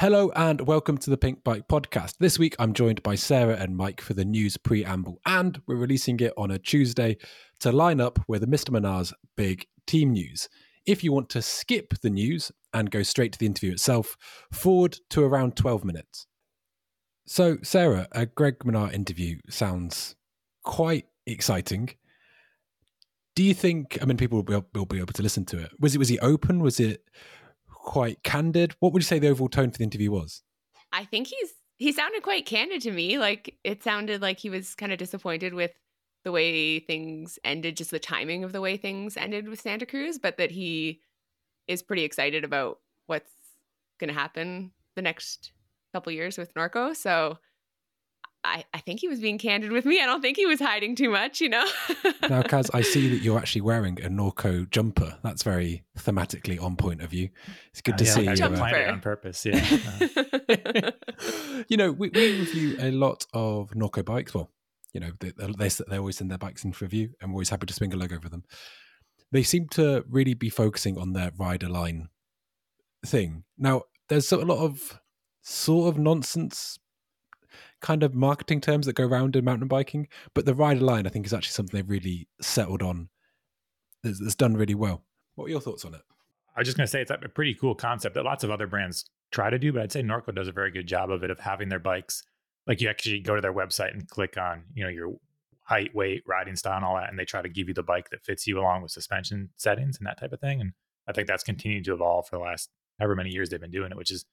Hello and welcome to the Pink Bike podcast. This week I'm joined by Sarah and Mike for the news preamble, and we're releasing it on a Tuesday to line up with Mr. Minnaar's big team news. If you want to skip the news and go straight to the interview itself, forward to around 12 minutes. So, Sarah, a Greg Minnaar interview sounds quite exciting. Do you think? I mean, people will be, will be able to listen to it. Was it was he open? Was it quite candid? What would you say the overall tone for the interview was? I think he's he sounded quite candid to me. Like it sounded like he was kind of disappointed with the way things ended, just the timing of the way things ended with Santa Cruz, but that he is pretty excited about what's going to happen the next couple years with Norco. So I, I think he was being candid with me. I don't think he was hiding too much, you know. now, Kaz, I see that you're actually wearing a Norco jumper. That's very thematically on point of you. It's good uh, to yeah, see you. I planned it on purpose. Yeah. you know, we, we, review a lot of Norco bikes. Well, you know, they, they, they always send their bikes in for review, and we're always happy to swing a leg over them. They seem to really be focusing on their Ride Aligned thing. Now, there's a lot of sort of nonsense kind of marketing terms that go around in mountain biking. But the Ride Aligned, I think, is actually something they've really settled on. That's, that's done really well. What are your thoughts on it? I was just going to say it's a pretty cool concept that lots of other brands try to do, but I'd say Norco does a very good job of it of having their bikes like you actually go to their website and click on you know your height, weight, riding style, and all that, and they try to give you the bike that fits you along with suspension settings and that type of thing. And I think that's continued to evolve for the last however many years they've been doing it, which is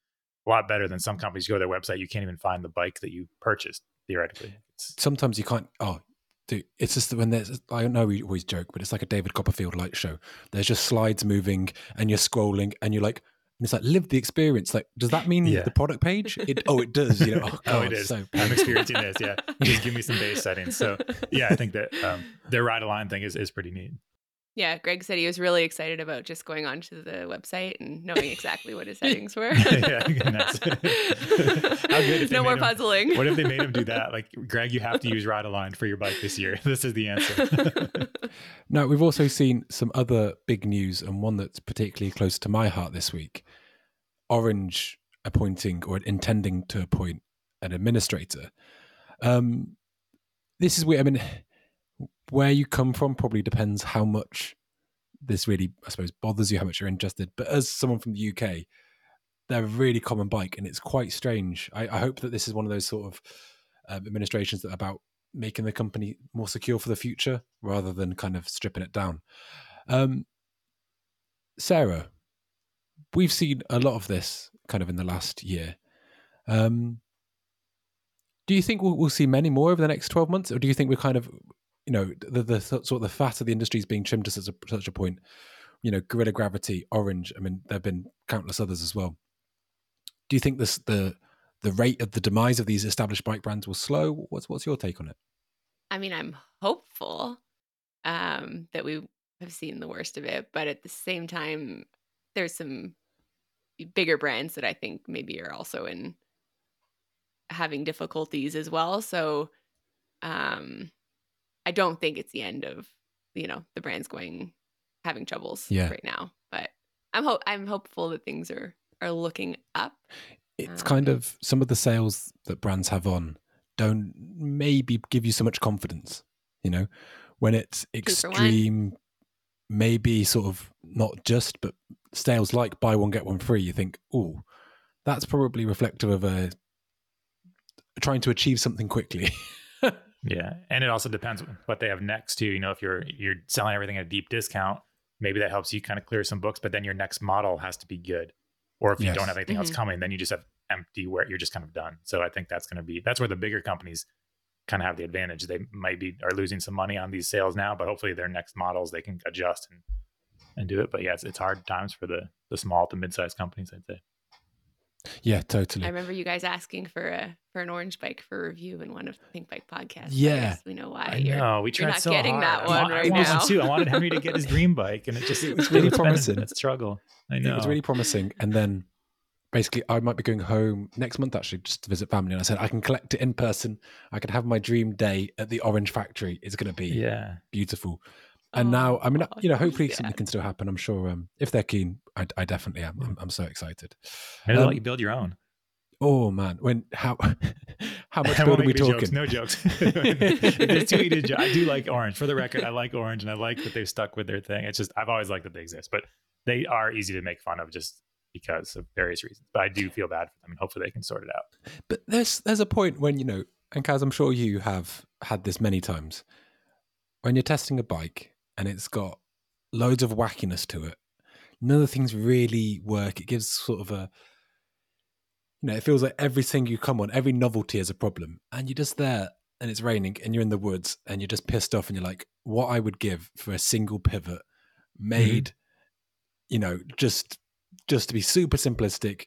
a lot better than some companies. Go to their website, you can't even find the bike that you purchased theoretically. It's, Sometimes you can't. Oh, dude, it's just when there's. I know we always joke, but it's like a David Copperfield light show. There's just slides moving, and you're scrolling, and you're like. And it's like live the experience. Like, does that mean yeah. the product page? It, oh, it does. You know, oh, God, oh it is. So I'm experiencing this. Yeah, just give me some base settings. So, yeah, I think that um, their ride align thing is is pretty neat. Yeah, Greg said he was really excited about just going onto the website and knowing exactly what his settings were. yeah, How good if no more him, puzzling. What if they made him do that? Like, Greg, you have to use Ride Aligned for your bike this year. This is the answer. now, we've also seen some other big news, and one that's particularly close to my heart this week. Orange appointing or intending to appoint an administrator. Um, this is weird. I mean, where you come from probably depends how much this really, I suppose, bothers you, how much you're interested. But as someone from the UK, they're a really common bike, and it's quite strange. I, I hope that this is one of those sort of um, administrations that are about making the company more secure for the future rather than kind of stripping it down. Um, Sarah, we've seen a lot of this kind of in the last year. Um, do you think we'll, we'll, see many more over the next 12 months, or do you think we're kind of you know the the sort of the fat of the industry is being trimmed to such a, such a point. You know, Gorilla Gravity, Orange. I mean, there have been countless others as well. Do you think this the the rate of the demise of these established bike brands will slow? What's what's your take on it? I mean, I'm hopeful um, that we have seen the worst of it, but at the same time, there's some bigger brands that I think maybe are also in having difficulties as well. So, um, I don't think it's the end of you know the brands going having troubles yeah. right now. But I'm hope I'm hopeful that things are are looking up. It's um, kind of some of the sales that brands have on don't maybe give you so much confidence. You know, when it's extreme, maybe sort of not just, but sales like buy one get one free. You think, oh, that's probably reflective of a trying to achieve something quickly. Yeah, and it also depends what they have next too. You know, if you're you're selling everything at a deep discount, maybe that helps you kind of clear some books. But then your next model has to be good, or if you yes. don't have anything mm-hmm. else coming, then you just have empty where you're just kind of done. So I think that's going to be that's where the bigger companies kind of have the advantage. They might be are losing some money on these sales now, but hopefully their next models they can adjust and and do it. But yeah, it's, it's hard times for the the small to mid sized companies. I'd say. Yeah, totally. I remember you guys asking for a for an orange bike for review in one of the Pink Bike podcasts. Yeah, we know why. I you're, know we tried you're not so getting hard. that one I, right I now. too. I wanted Henry to get his dream bike, and it just it was really promising. That struggle. I know it was really promising, and then basically I might be going home next month actually just to visit family, and I said I can collect it in person. I can have my dream day at the Orange Factory. It's going to be yeah beautiful. And oh, now, I mean, God. you know, hopefully yeah. something can still happen. I'm sure um, if they're keen, I, I definitely am. I'm, I'm so excited. Maybe um, let you build your own. Oh man, when how how much gold are we talking? Jokes, no jokes. There's too many I do like orange. For the record, I like orange, and I like that they've stuck with their thing. It's just I've always liked that they exist, but they are easy to make fun of just because of various reasons. But I do feel bad for them, and hopefully they can sort it out. But there's there's a point when you know, and Kaz, I'm sure you have had this many times, when you're testing a bike and it's got loads of wackiness to it. None of the things really work. It gives sort of a you know, it feels like everything you come on, every novelty is a problem. And you're just there and it's raining and you're in the woods and you're just pissed off and you're like, what I would give for a single pivot made, mm-hmm. you know, just just to be super simplistic,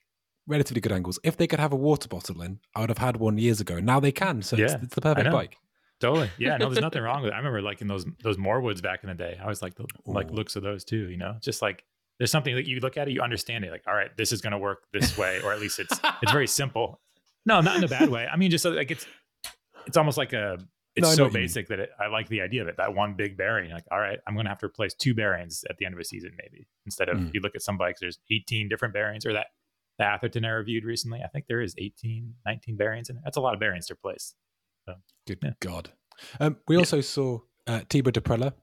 relatively good angles. If they could have a water bottle in, I would have had one years ago. Now they can, so yeah, it's, it's the perfect bike. Totally. Yeah. No, there's nothing wrong with it. I remember liking those those Morewoods back in the day. I was like the Ooh. like looks of those too. You know, just like there's something that you look at it, you understand it. Like, all right, this is going to work this way, or at least it's it's very simple. No, not in a bad way. I mean, just like it's it's almost like a it's no, so basic that it, I like the idea of it. That one big bearing, like, all right, I'm going to have to replace two bearings at the end of a season, maybe instead of mm. you look at some bikes, there's 18 different bearings, or that the Atherton I reviewed recently. I think there is 18, 19 bearings in it. That's a lot of bearings to replace. So, Good yeah. God. Um, we yeah. also saw uh, Thibaut Dapréla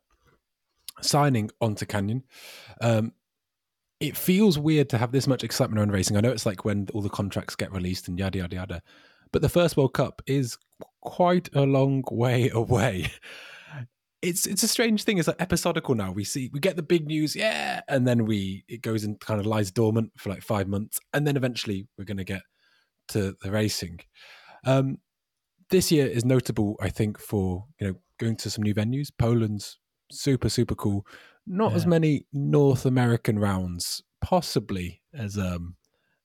signing onto Canyon. Um, it feels weird to have this much excitement around racing. I know it's like when all the contracts get released and yada yada yada, but the first World Cup is quite a long way away. It's it's a strange thing. It's like episodical now. We see we get the big news, yeah, and then we it goes and kind of lies dormant for like five months, and then eventually we're going to get to the racing. Um, this year is notable, I think, for you know going to some new venues. Poland's super super cool. Not yeah. as many North American rounds, possibly as um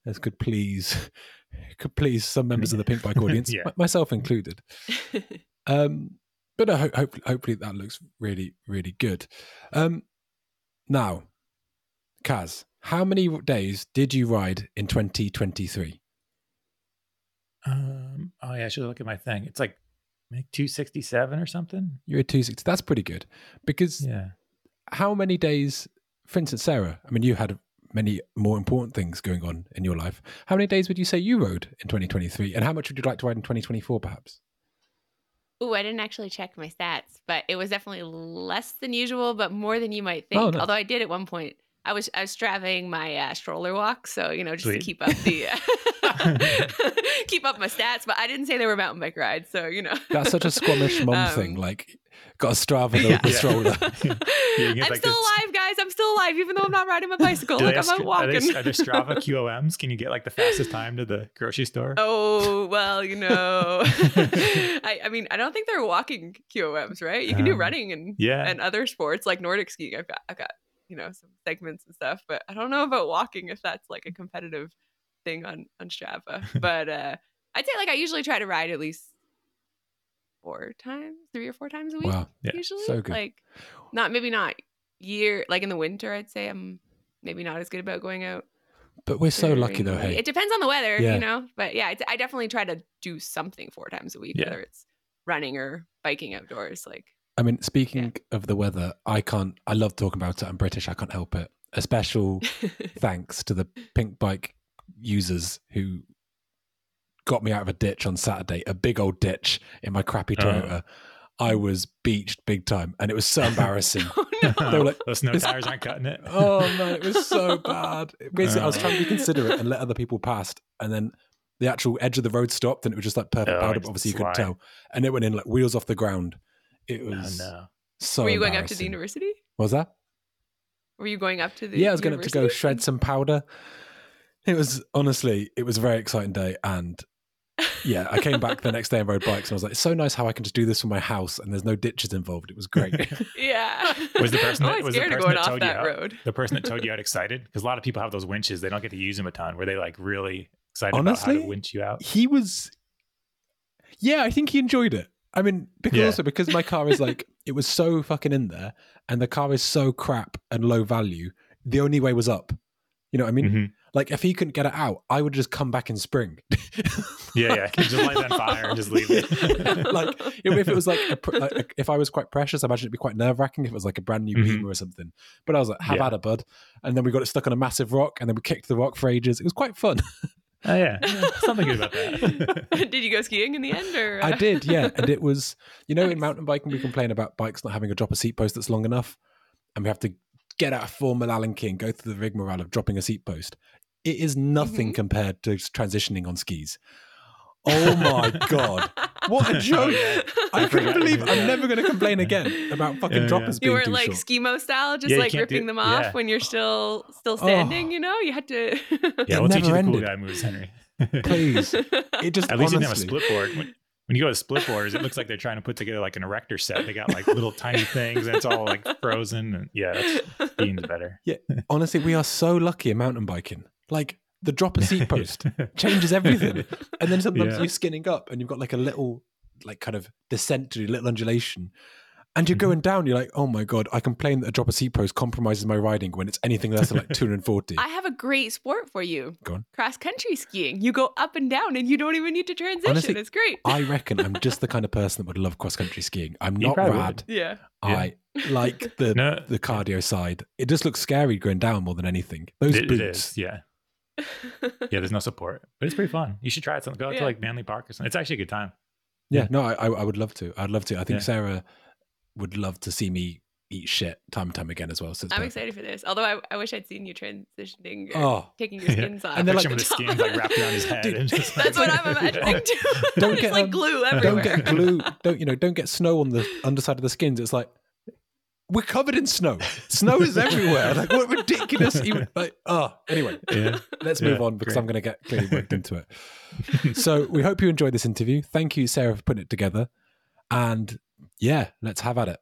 as could please could please some members of the Pinkbike audience, yeah. myself included. um, but I hope, hope, hopefully that looks really really good. Um, now, Kaz, how many days did you ride in 2023? Um, oh yeah, I should look at my thing. It's like like 267 or something. You're at 260. That's pretty good. Because yeah. how many days, for instance, Sarah, I mean, you had many more important things going on in your life. How many days would you say you rode in 2023? And how much would you like to ride in 2024, perhaps? Oh, I didn't actually check my stats, but it was definitely less than usual, but more than you might think. Oh, nice. Although I did at one point I was I was striving my uh, stroller walk, so you know just Sweet. to keep up the uh, keep up my stats. But I didn't say they were mountain bike rides, so you know that's such a Squamish mum um, thing. Like got a Strava yeah. the stroller. I'm like still alive, guys. I'm still alive, even though I'm not riding my bicycle. like I'm not walking. Are, they, are there Strava QOMs? Can you get like the fastest time to the grocery store? Oh well, you know, I, I mean, I don't think they're walking QOMs, right? You can um, do running and yeah. and other sports like Nordic skiing. I've got I've got you know some segments and stuff but i don't know about walking if that's like a competitive thing on on strava but uh i'd say like i usually try to ride at least four times three or four times a week wow. yeah. usually so good. like not maybe not year like in the winter i'd say i'm maybe not as good about going out but we're so lucky though hey it depends on the weather yeah. you know but yeah i definitely try to do something four times a week yeah. whether it's running or biking outdoors like I mean, speaking yeah. of the weather, I can't. I love talking about it. I'm British. I can't help it. A special thanks to the pink bike users who got me out of a ditch on Saturday, a big old ditch in my crappy oh. Toyota. I was beached big time, and it was so embarrassing. oh, no. They were like, "Those snow tires aren't cutting it." oh man, it was so bad. Basically, oh. I was trying to oh. be considerate and let other people past, and then the actual edge of the road stopped, and it was just like perfect oh, powder. But obviously, you could tell, and it went in like wheels off the ground. It oh, was oh, no. so. Were you going up to the university? What was that? Were you going up to the? Yeah, I was going up to go shred some powder. It was honestly, it was a very exciting day, and yeah, I came back the next day and rode bikes, and I was like, "It's so nice how I can just do this from my house, and there's no ditches involved." It was great. yeah. Was the person that, was the person that towed you out, road. the person that towed you out excited? Because a lot of people have those winches; they don't get to use them a ton. Were they like really excited Honestly, about how to winch you out? He was. Yeah, I think he enjoyed it. I mean, because yeah. also because my car is like it was so fucking in there, and the car is so crap and low value. The only way was up. You know what I mean? Mm-hmm. Like if he couldn't get it out, I would just come back in spring. yeah, yeah, just light on fire and just leave it. like if it was like, a, like, if I was quite precious, I imagine it'd be quite nerve wracking if it was like a brand new mm-hmm. or something. But I was like, have yeah. at it, bud. And then we got it stuck on a massive rock, and then we kicked the rock for ages. It was quite fun. Oh yeah, something good about that. did you go skiing in the end, or uh... I did, yeah. And it was, you know, in mountain biking we complain about bikes not having a drop a seat post that's long enough, and we have to get out a formal Allen key and go through the rigmarole of dropping a seat post. It is nothing mm-hmm. compared to transitioning on skis. Oh my god! What a oh, joke! I couldn't believe. I'm never going to complain again about fucking yeah, droppers yeah. You weren't like short. skimo style, just like ripping do, them off when you're still still oh. standing. Oh. You know, you had to. yeah, we'll teach you the ended. cool guy moves, Henry. Please, it just at least honestly... you didn't have a split board. When, when you go to split boards, it looks like they're trying to put together like an erector set. They got like little tiny things, and it's all like frozen. And yeah, that's beans better. Yeah, honestly, we are so lucky in mountain biking. Like the drop a seat post changes everything. And then sometimes yeah. you're skinning up and you've got like a little, like kind of descent to a little undulation. And you're mm-hmm. going down, you're like, oh my God, I complain that a drop a seat post compromises my riding when it's anything less than like 240. I have a great sport for you. Go on. Cross country skiing. You go up and down and you don't even need to transition. Honestly, it's great. I reckon I'm just the kind of person that would love cross country skiing. I'm not rad. Would. Yeah. I yeah. like the no. the cardio side. It just looks scary going down more than anything. Those it, boots. It is, yeah yeah, there's no support, but it's pretty fun. You should try it. Something. Go yeah. to like Manning Park or something. It's actually a good time. Yeah, no, I I would love to. I'd love to. I think yeah. Sarah would love to see me eat shit time and time again as well. So I'm perfect. excited for this. Although I, I wish I'd seen you transitioning, oh, taking your skins yeah. off, and then like the skins like wrapped around his head. Dude, just, that's what I'm imagining too. Don't get like um, glue everywhere. Don't get glue. Don't you know? Don't get snow on the underside of the skins. It's like we're covered in snow. Snow is everywhere. Like what ridiculous. Even, like oh, anyway, yeah. let's move on because great. I'm going to get clearly worked into it. so we hope you enjoyed this interview. Thank you, Sarah, for putting it together. And yeah, let's have at it.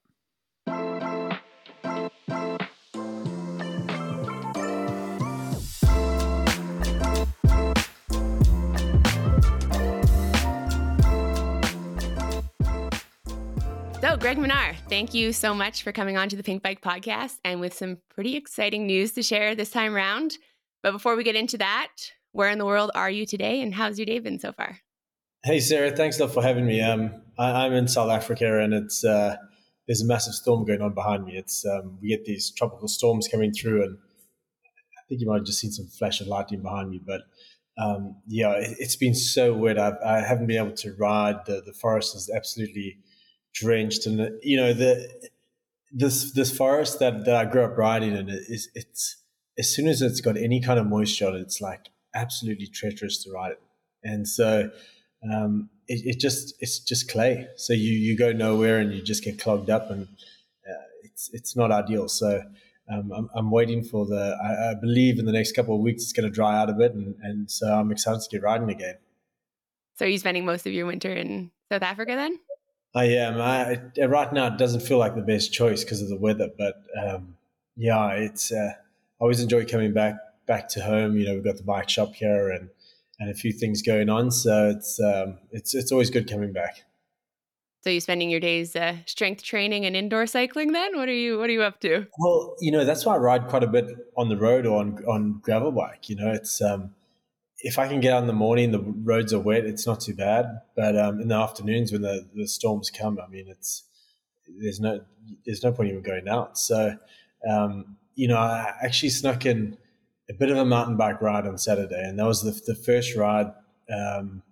Greg Minnaar, thank you so much for coming on to the Pink Bike podcast and with some pretty exciting news to share this time around. But before we get into that, where in the world are you today and how's your day been so far? Hey, Sarah, thanks a lot for having me. Um, I, am in South Africa and it's uh, there's a massive storm going on behind me. It's um, We get these tropical storms coming through, and I think you might have just seen some flash of lightning behind me. But um, yeah, it, has been so wet. I've, I have not been able to ride. The, the forest is absolutely drenched. And you know the this this forest that, that I grew up riding in is it's as soon as it's got any kind of moisture on it, it's like absolutely treacherous to ride it and so um, it, it, just it's just clay. So you you go nowhere and you just get clogged up and uh, it's it's not ideal. So um, I'm, I'm waiting for the I, I, believe in the next couple of weeks it's going to dry out a bit and, and so I'm excited to get riding again. So are you spending most of your winter in South Africa then I am. I, right now, it doesn't feel like the best choice because of the weather, but um, yeah, it's. Uh, I always enjoy coming back back to home. You know, we've got the bike shop here and and a few things going on, so it's um, it's it's always good coming back. So you're spending your days uh, strength training and indoor cycling? Then what are you what are you up to? Well, you know that's why I ride quite a bit on the road or on on gravel bike. You know, it's um, if I can get out in the morning, the roads are wet, it's not too bad. But um, in the afternoons when the, the storms come, I mean, it's there's no there's no point even going out. So, um, you know, I actually snuck in a bit of a mountain bike ride on Saturday, and that was the, the first ride um,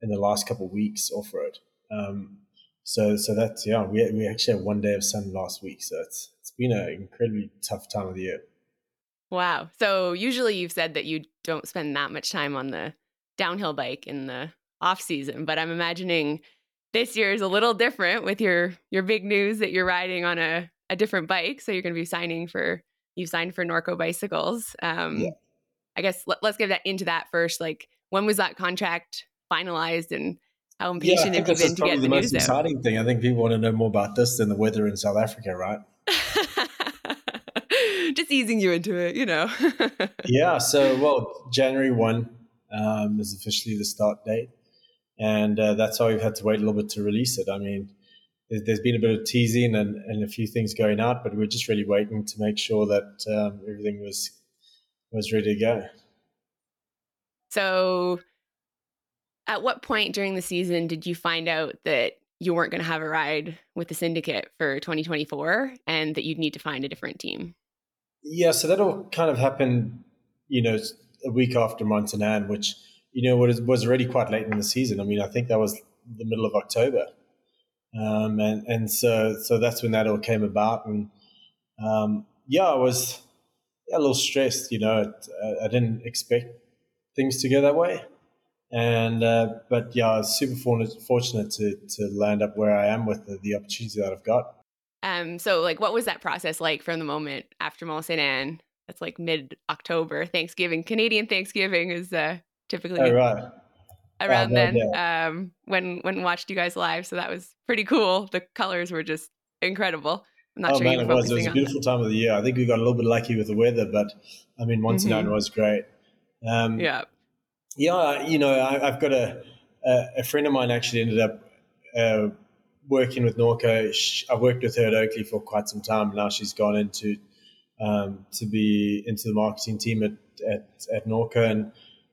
in the last couple of weeks off road. Um, so, so that's yeah, we we actually had one day of sun last week, so it's it's been an incredibly tough time of the year. Wow. So usually you've said that you don't spend that much time on the downhill bike in the off season, but I'm imagining this year is a little different with your your big news that you're riding on a, a different bike. So you're going to be signing for you signed for Norco bicycles. Um, yeah. I guess let, us get that into that first. Like when was that contract finalized and how impatient yeah, have you been to get the, the most exciting out? thing. I think people want to know more about this than the weather in South Africa, right? just easing you into it, you know. yeah. So, well, January 1 um, is officially the start date. And uh, that's why we've had to wait a little bit to release it. I mean, there's, there's been a bit of teasing and, and a few things going out, but we're just really waiting to make sure that um, everything was was ready to go. So, at what point during the season did you find out that you weren't going to have a ride with the syndicate for 2024 and that you'd need to find a different team? Yeah, so that all kind of happened, you know, a week after Mont Saint Anne, which you know, was was already quite late in the season. I mean, I think that was the middle of October, um, and and so so that's when that all came about, and um, yeah, I was a little stressed. You know, I, I, didn't expect things to go that way, and uh, but yeah, I was super fortunate to to land up where I am with the, the opportunity that I've got. Um, so like, what was that process like from the moment after Mont Saint Anne? That's like mid October, Thanksgiving. Canadian Thanksgiving is uh, typically oh, right. around then yeah. um, when when watched you guys live. So that was pretty cool. The colors were just incredible. I'm not oh, sure man, it was. It was a beautiful time of the year. I think we got a little bit lucky with the weather, but I mean, Mont Saint Anne mm-hmm. was great. Um, yeah. Yeah, you know, I, have got a, a, a friend of mine actually ended up uh, working with Norco. I've worked with her at Oakley for quite some time. Now she's gone into um, to be into the marketing team at at, at Norco, and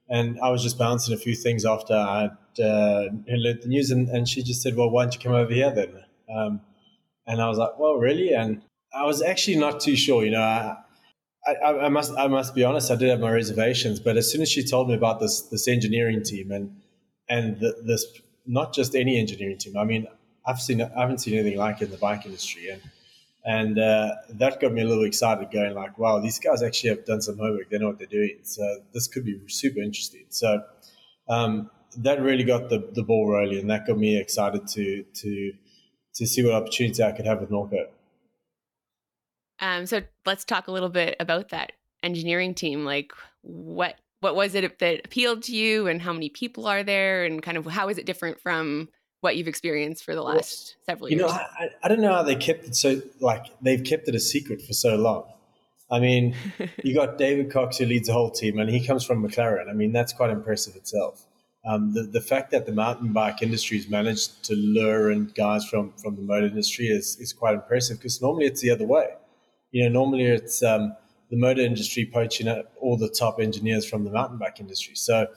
and I was just bouncing a few things after I uh, learned the news, and, and she just said, "Well, why don't you come over here then?" Um, and I was like, "Well, really?" And I was actually not too sure. You know, I, I, I, must I must be honest. I did have my reservations, but as soon as she told me about this this engineering team and and the, this not just any engineering team. I mean, I've seen I haven't seen anything like it in the bike industry, and and uh, that got me a little excited, going like, "Wow, these guys actually have done some homework. They know what they're doing. So this could be super interesting." So um, that really got the, the ball rolling, and that got me excited to to to see what opportunities I could have with Norco. Um, so let's talk a little bit about that engineering team. Like, what what was it that appealed to you, and how many people are there, and kind of how is it different from what you've experienced for the last well, several years. You know, I, I don't know how they kept it so like they've kept it a secret for so long. I mean, you got David Cox who leads the whole team, and he comes from McLaren. I mean, that's quite impressive itself. Um, the the fact that the mountain bike industry has managed to lure in guys from from the motor industry is is quite impressive because normally it's the other way. You know, normally it's um, the motor industry poaching all the top engineers from the mountain bike industry. So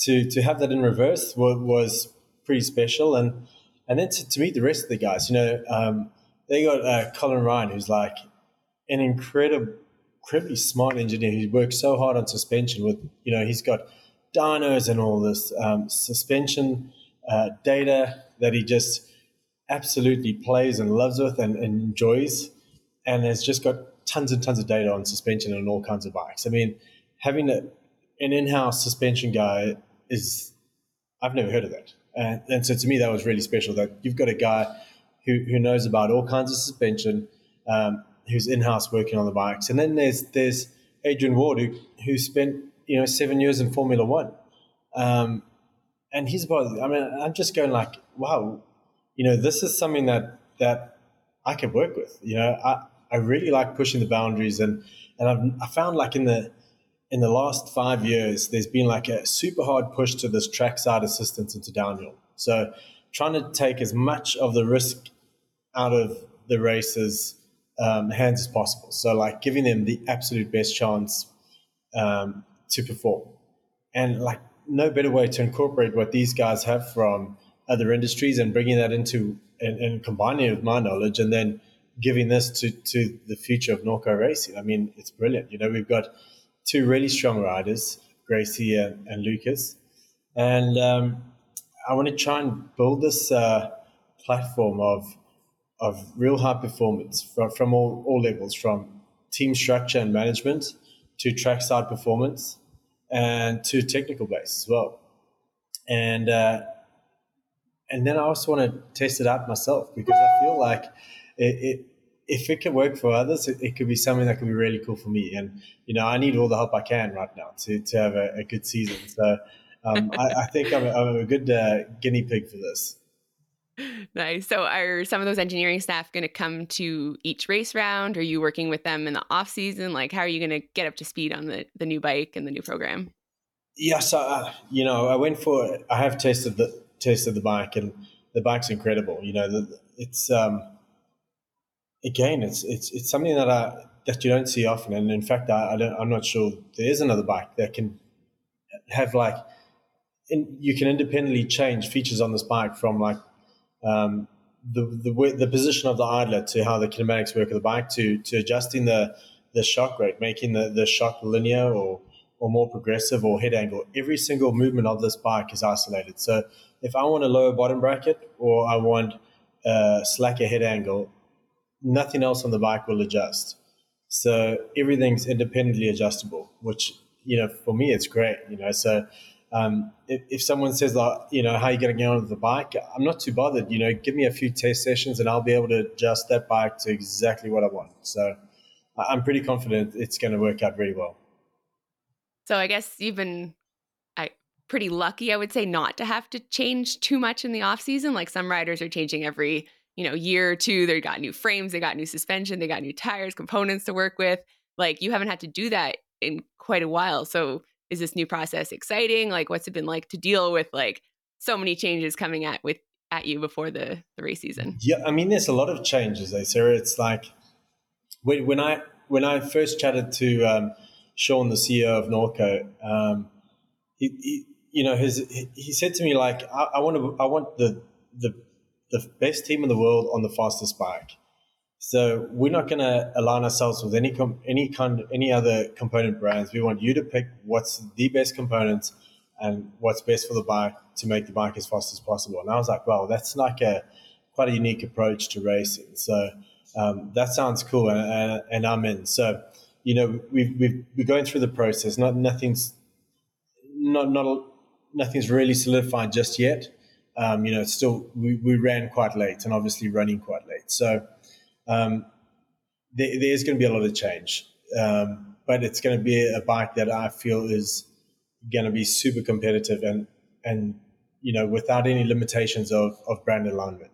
to to have that in reverse was, was pretty special. And and then to, to meet the rest of the guys, you know, um, they got uh, Colin Ryan, who's like an incredible, incredibly smart engineer who works so hard on suspension. With you know, he's got dynos and all this um, suspension uh, data that he just absolutely plays and loves with and, and enjoys, and has just got tons and tons of data on suspension and all kinds of bikes. I mean, having a, an in-house suspension guy is I've never heard of that. And, and so to me, that was really special that you've got a guy who, who knows about all kinds of suspension, um, who's in house working on the bikes. And then there's there's Adrian Ward, who, who spent you know seven years in Formula One. Um, and he's about, I mean, I'm just going like, wow, you know, this is something that, that I can work with. You know, I, I really like pushing the boundaries and, and I've, I found like in the, in the last five years, there's been like a super hard push to this trackside assistance into downhill. So trying to take as much of the risk out of the races um, hands as possible. So like giving them the absolute best chance um, to perform, and like no better way to incorporate what these guys have from other industries and bringing that into and, and combining it with my knowledge, and then giving this to to the future of Norco racing. I mean, it's brilliant. You know, we've got two really strong riders, Gracey and, and Lucas. And um, I want to try and build this uh, platform of of real high performance from, from all, all levels, from team structure and management to trackside performance and to technical base as well. And uh, and then I also want to test it out myself because I feel like it, it if it can work for others, it, it, could be something that could be really cool for me. And you know, I need all the help I can right now to to have a, a good season. So um, I, I, think I'm a, I'm a good uh, guinea pig for this. Nice. So, are some of those engineering staff going to come to each race round? Are you working with them in the off season? Like, how are you going to get up to speed on the the new bike and the new program? Yeah, so uh, you know, I went for I have tested the tested the bike, and the bike's incredible. You know, the, it's um, again, it's it's it's something that I that you don't see often, and in fact, I, I don't, I'm not sure there is another bike that can have like, in, you can independently change features on this bike from like um, the the the position of the idler to how the kinematics work of the bike to to adjusting the the shock rate, making the the shock linear or or more progressive or head angle. Every single movement of this bike is isolated. So if I want a lower bottom bracket or I want a slacker head angle, nothing else on the bike will adjust. So everything's independently adjustable, which you know for me it's great. You know, so um, if, if someone says like you know how you going to get on the bike, I'm not too bothered. You know, give me a few test sessions and I'll be able to adjust that bike to exactly what I want. So I'm pretty confident it's going to work out really well. So I guess you've been I, pretty lucky, I would say, not to have to change too much in the off season. Like some riders are changing every you know year or two. They got new frames, they got new suspension, they got new tires, components to work with. Like you haven't had to do that in quite a while. So is this new process exciting? Like what's it been like to deal with like so many changes coming at with at you before the the race season? Yeah, I mean, there's a lot of changes, though, Sarah. It's like when when I when I first chatted to um, Sean, the CEO of Norco, um, he, he, you know, his he said to me like, I, I want to, I want the the the best team in the world on the fastest bike. So we're not going to align ourselves with any com- any kind any other component brands. We want you to pick what's the best components and what's best for the bike to make the bike as fast as possible. And I was like, wow, that's like a quite a unique approach to racing. So um, that sounds cool, and, and, and, I'm in. So you know, we've, we've we're going through the process. Not nothing's not not nothing's really solidified just yet. Um, you know, still we, we ran quite late, and obviously running quite late. So um, there, there's going to be a lot of change, um, but it's going to be a bike that I feel is going to be super competitive and and you know without any limitations of of brand alignment.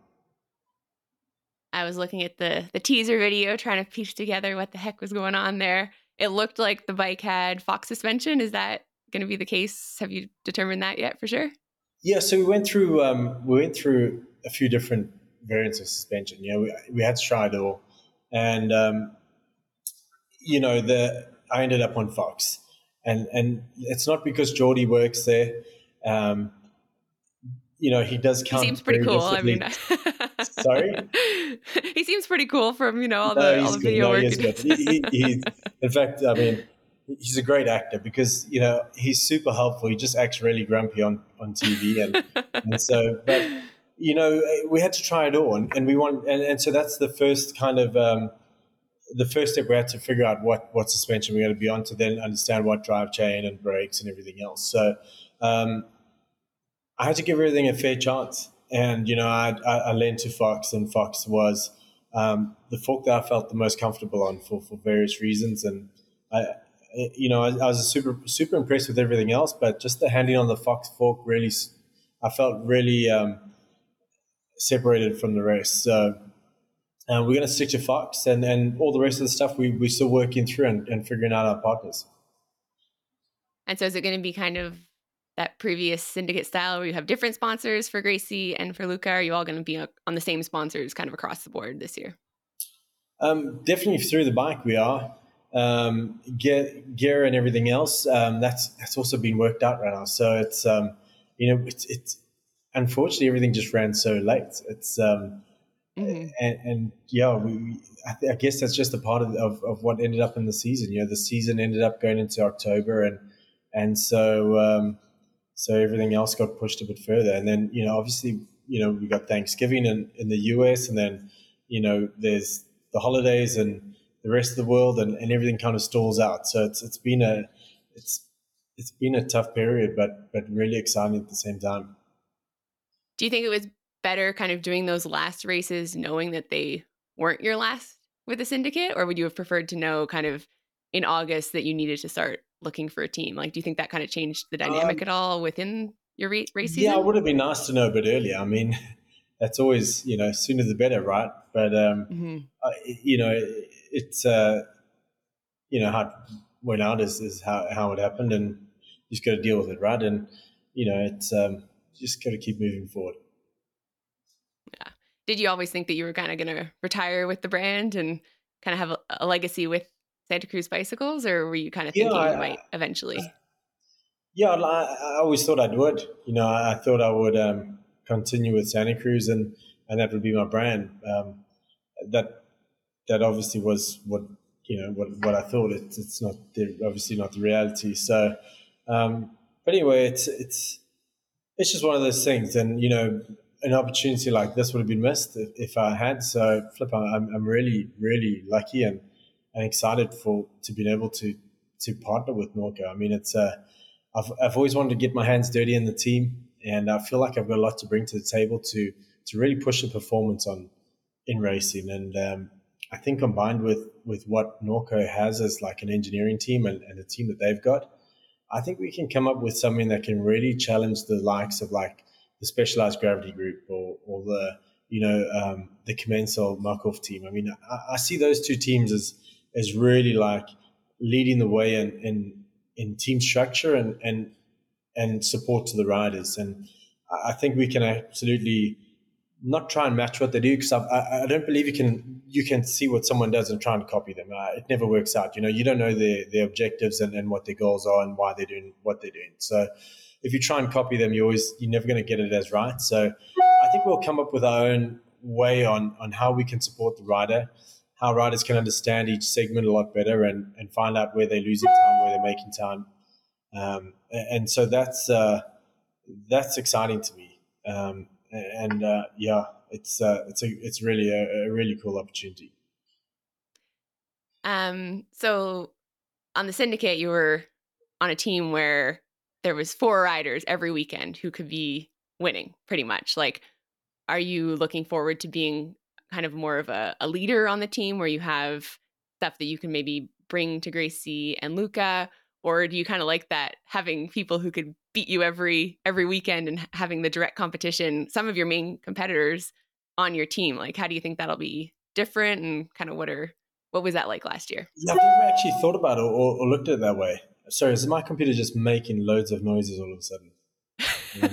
I was looking at the the teaser video, trying to piece together what the heck was going on there. It looked like the bike had Fox suspension. Is that going to be the case? Have you determined that yet for sure? Yeah, so we went through um, we went through a few different variants of suspension. You know, we, we had to try it all, and um, you know, the I ended up on Fox, and and it's not because Geordie works there. Um, you know, he does count. He seems pretty cool. I mean, sorry. he seems pretty cool from you know all the, no, all the video no, work. He he, he, in fact, I mean, he's a great actor because you know he's super helpful. He just acts really grumpy on on TV, and, and so but you know, we had to try it all, and, and we want, and, and, so that's the first kind of um, the first step. We had to figure out what what suspension we're going to be on to then understand what drive chain and brakes and everything else. So um, I had to give everything a fair chance, and you know, I, I, I leaned to Fox, and Fox was um, the fork that I felt the most comfortable on for for various reasons, and I. You know, I, I was super super impressed with everything else, but just the handing on the Fox fork really, I felt really um, separated from the rest. So uh, we're going to stick to Fox and, and all the rest of the stuff we, we're still working through and, and figuring out our partners. And so is it going to be kind of that previous syndicate style where you have different sponsors for Gracey and for Luca? Are you all going to be on the same sponsors kind of across the board this year? Um, definitely through the bike we are. Um, gear, gear and everything else, um, that's that's also been worked out right now. So it's um, you know it's it's unfortunately, everything just ran so late. It's um, mm-hmm. and, and, yeah, we, I, th- I, guess that's just a part of, of, of what ended up in the season. You know, the season ended up going into October, and and so um, so everything else got pushed a bit further. And then you know, obviously, you know, we got Thanksgiving in, in the US, and then you know, there's the holidays and the rest of the world, and, and everything kind of stalls out. So it's it's been a it's it's been a tough period, but but really exciting at the same time. Do you think it was better kind of doing those last races knowing that they weren't your last with the syndicate? Or would you have preferred to know kind of in August that you needed to start looking for a team? Like, do you think that kind of changed the dynamic um, at all within your race season? Yeah, it would have been nice to know a bit earlier. I mean, that's always, you know, sooner the better, right? But, um, mm-hmm. you know, it's, uh, you know, how it went out is, is how, how it happened and you just got to deal with it, right? And, you know, it's, um, just got to keep moving forward. Yeah. Did you always think that you were kind of going to retire with the brand and kind of have a, a, legacy with Santa Cruz bicycles, or were you kind of thinking yeah, I, you might eventually? Yeah, I, I, always thought I would. You know, I, thought I would um, continue with Santa Cruz, and and that would be my brand. Um, that that obviously was what you know what what I thought. It's it's not the, obviously not the reality. So, um, but anyway, it's it's it's just one of those things, and you know, an opportunity like this would have been missed if, if I had. So, flip, I'm I'm really really lucky and and excited for to be able to to partner with Norco. I mean, it's uh, I've I've always wanted to get my hands dirty in the team, and I feel like I've got a lot to bring to the table to to really push the performance on in racing. And um, I think combined with with what Norco has as like an engineering team and, and the team that they've got, I think we can come up with something that can really challenge the likes of like the specialized gravity group or or the you know um, the Commensal Muc-Off team. I mean, I, I, see those two teams as as really like leading the way in in, in team structure and and and support to the riders. And I think we can absolutely not try and match what they do because I, I, don't believe you can you can see what someone does and try and copy them. Uh, it never works out. You know, you don't know their their objectives and, and what their goals are and why they're doing what they're doing. So if you try and copy them, you always you're never going to get it as right. So I think we'll come up with our own way on on how we can support the rider, how riders can understand each segment a lot better and and find out where they're losing time, where they're making time. Um, and so that's uh, that's exciting to me. Um, and uh, yeah, it's uh, it's a it's really a, a, really cool opportunity. Um. So on the syndicate, you were on a team where there was four riders every weekend who could be winning, pretty much. Like, are you looking forward to being kind of more of a, a leader on the team, where you have stuff that you can maybe bring to Gracey and Luca? Or do you kind of like that having people who could beat you every every weekend and having the direct competition some of your main competitors on your team? Like how do you think that'll be different and kind of what are what was that like last year? Yeah, i've never actually thought about it or, or, looked at it that way. Sorry is my computer just making loads of noises all of a sudden?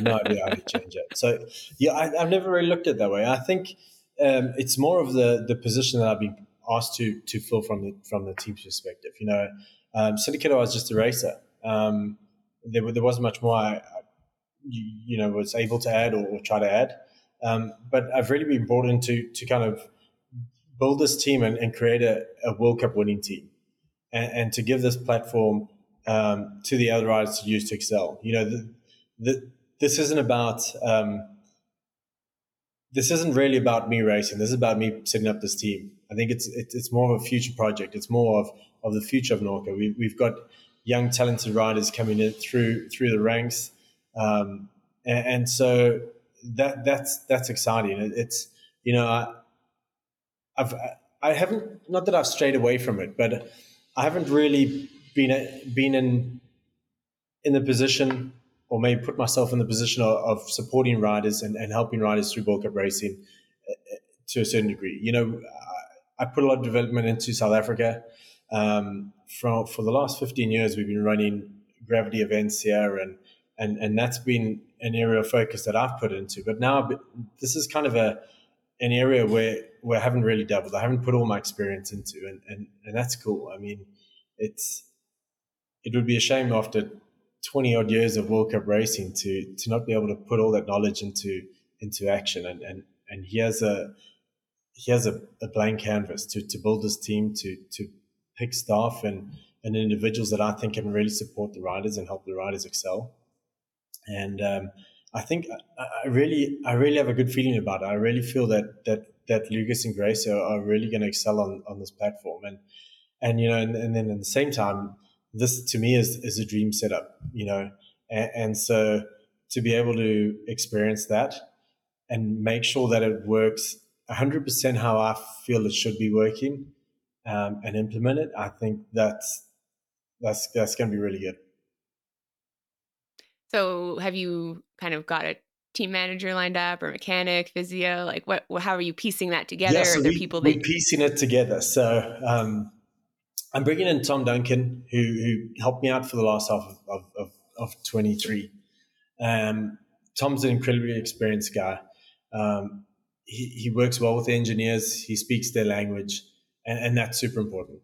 No idea how to change it. So yeah I, have never really looked at it that way. I think um, it's more of the the position that i've been asked to to fill from the from the team's perspective you know um, Syndicate, I was just a racer. Um, there, there wasn't much more I, you know, was able to add or, or try to add. Um, but I've really been brought in to, to kind of build this team and, and create a, a, World Cup winning team and, and to give this platform um, to the other riders to use to excel. You know, the, the, this isn't about um, this isn't really about me racing. This is about me setting up this team. I think it's it's, it's more of a future project. It's more of of the future of Norco. We, we've got young, talented riders coming in through through the ranks, um, and, and, so that that's that's exciting. It, it's you know I, I've I haven't not that I've strayed away from it, but I haven't really been been in in the position or maybe put myself in the position of, of supporting riders and, and helping riders through World Cup racing uh, to a certain degree. You know, I, I put a lot of development into South Africa. Um, from for the last 15 years, we've been running gravity events here, and and and that's been an area of focus that I've put into. But now this is kind of a an area where where I haven't really dabbled. I haven't put all my experience into, and and and that's cool. I mean, it's it would be a shame after 20 odd years of World Cup racing to to not be able to put all that knowledge into into action. And and and he has a he has a, a blank canvas to to build this team to to pick staff and, and individuals that I think can really support the riders and help the riders excel. And um, I think I, I, really, I really have a good feeling about it. I really feel that that that Lucas and Grace are, are really going to excel on, on this platform. And and you know, and, and, then at the same time, this to me is is a dream setup. You know, and, and so to be able to experience that and make sure that it works 100% how I feel it should be working um, and implement it, I think that's that's that's going to be really good. So, have you kind of got a team manager lined up or mechanic, physio? Like, what? How are you piecing that together? Yeah, so are we, people that we're piecing it together? So, um, I'm bringing in Tom Duncan, who who helped me out for the last half of of, of, of 23. Um, Tom's an incredibly experienced guy. Um, he, he works well with the engineers. He speaks their language and, and that's super important.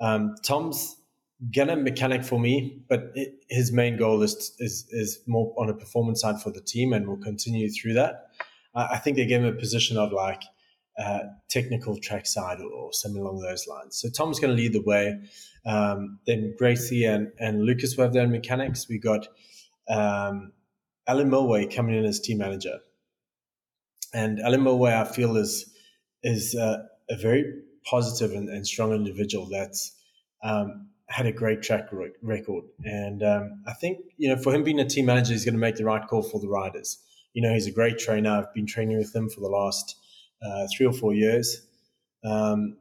Um, Tom's gonna mechanic for me, but it, his main goal is, is is more on a performance side for the team, and will continue through that. Uh, I think they gave him a position of like uh, technical trackside or, or something along those lines. So Tom's going to lead the way. Um, then Gracey and, and Lucas will have their own mechanics. We got um, Alan Milway coming in as team manager. And Alan Milway, I feel, is is a very positive and, and strong individual that's um, had a great track record. And um, I think, you know, for him being a team manager, he's going to make the right call for the riders. You know, he's a great trainer. I've been training with him for the last uh, three or four years. Um,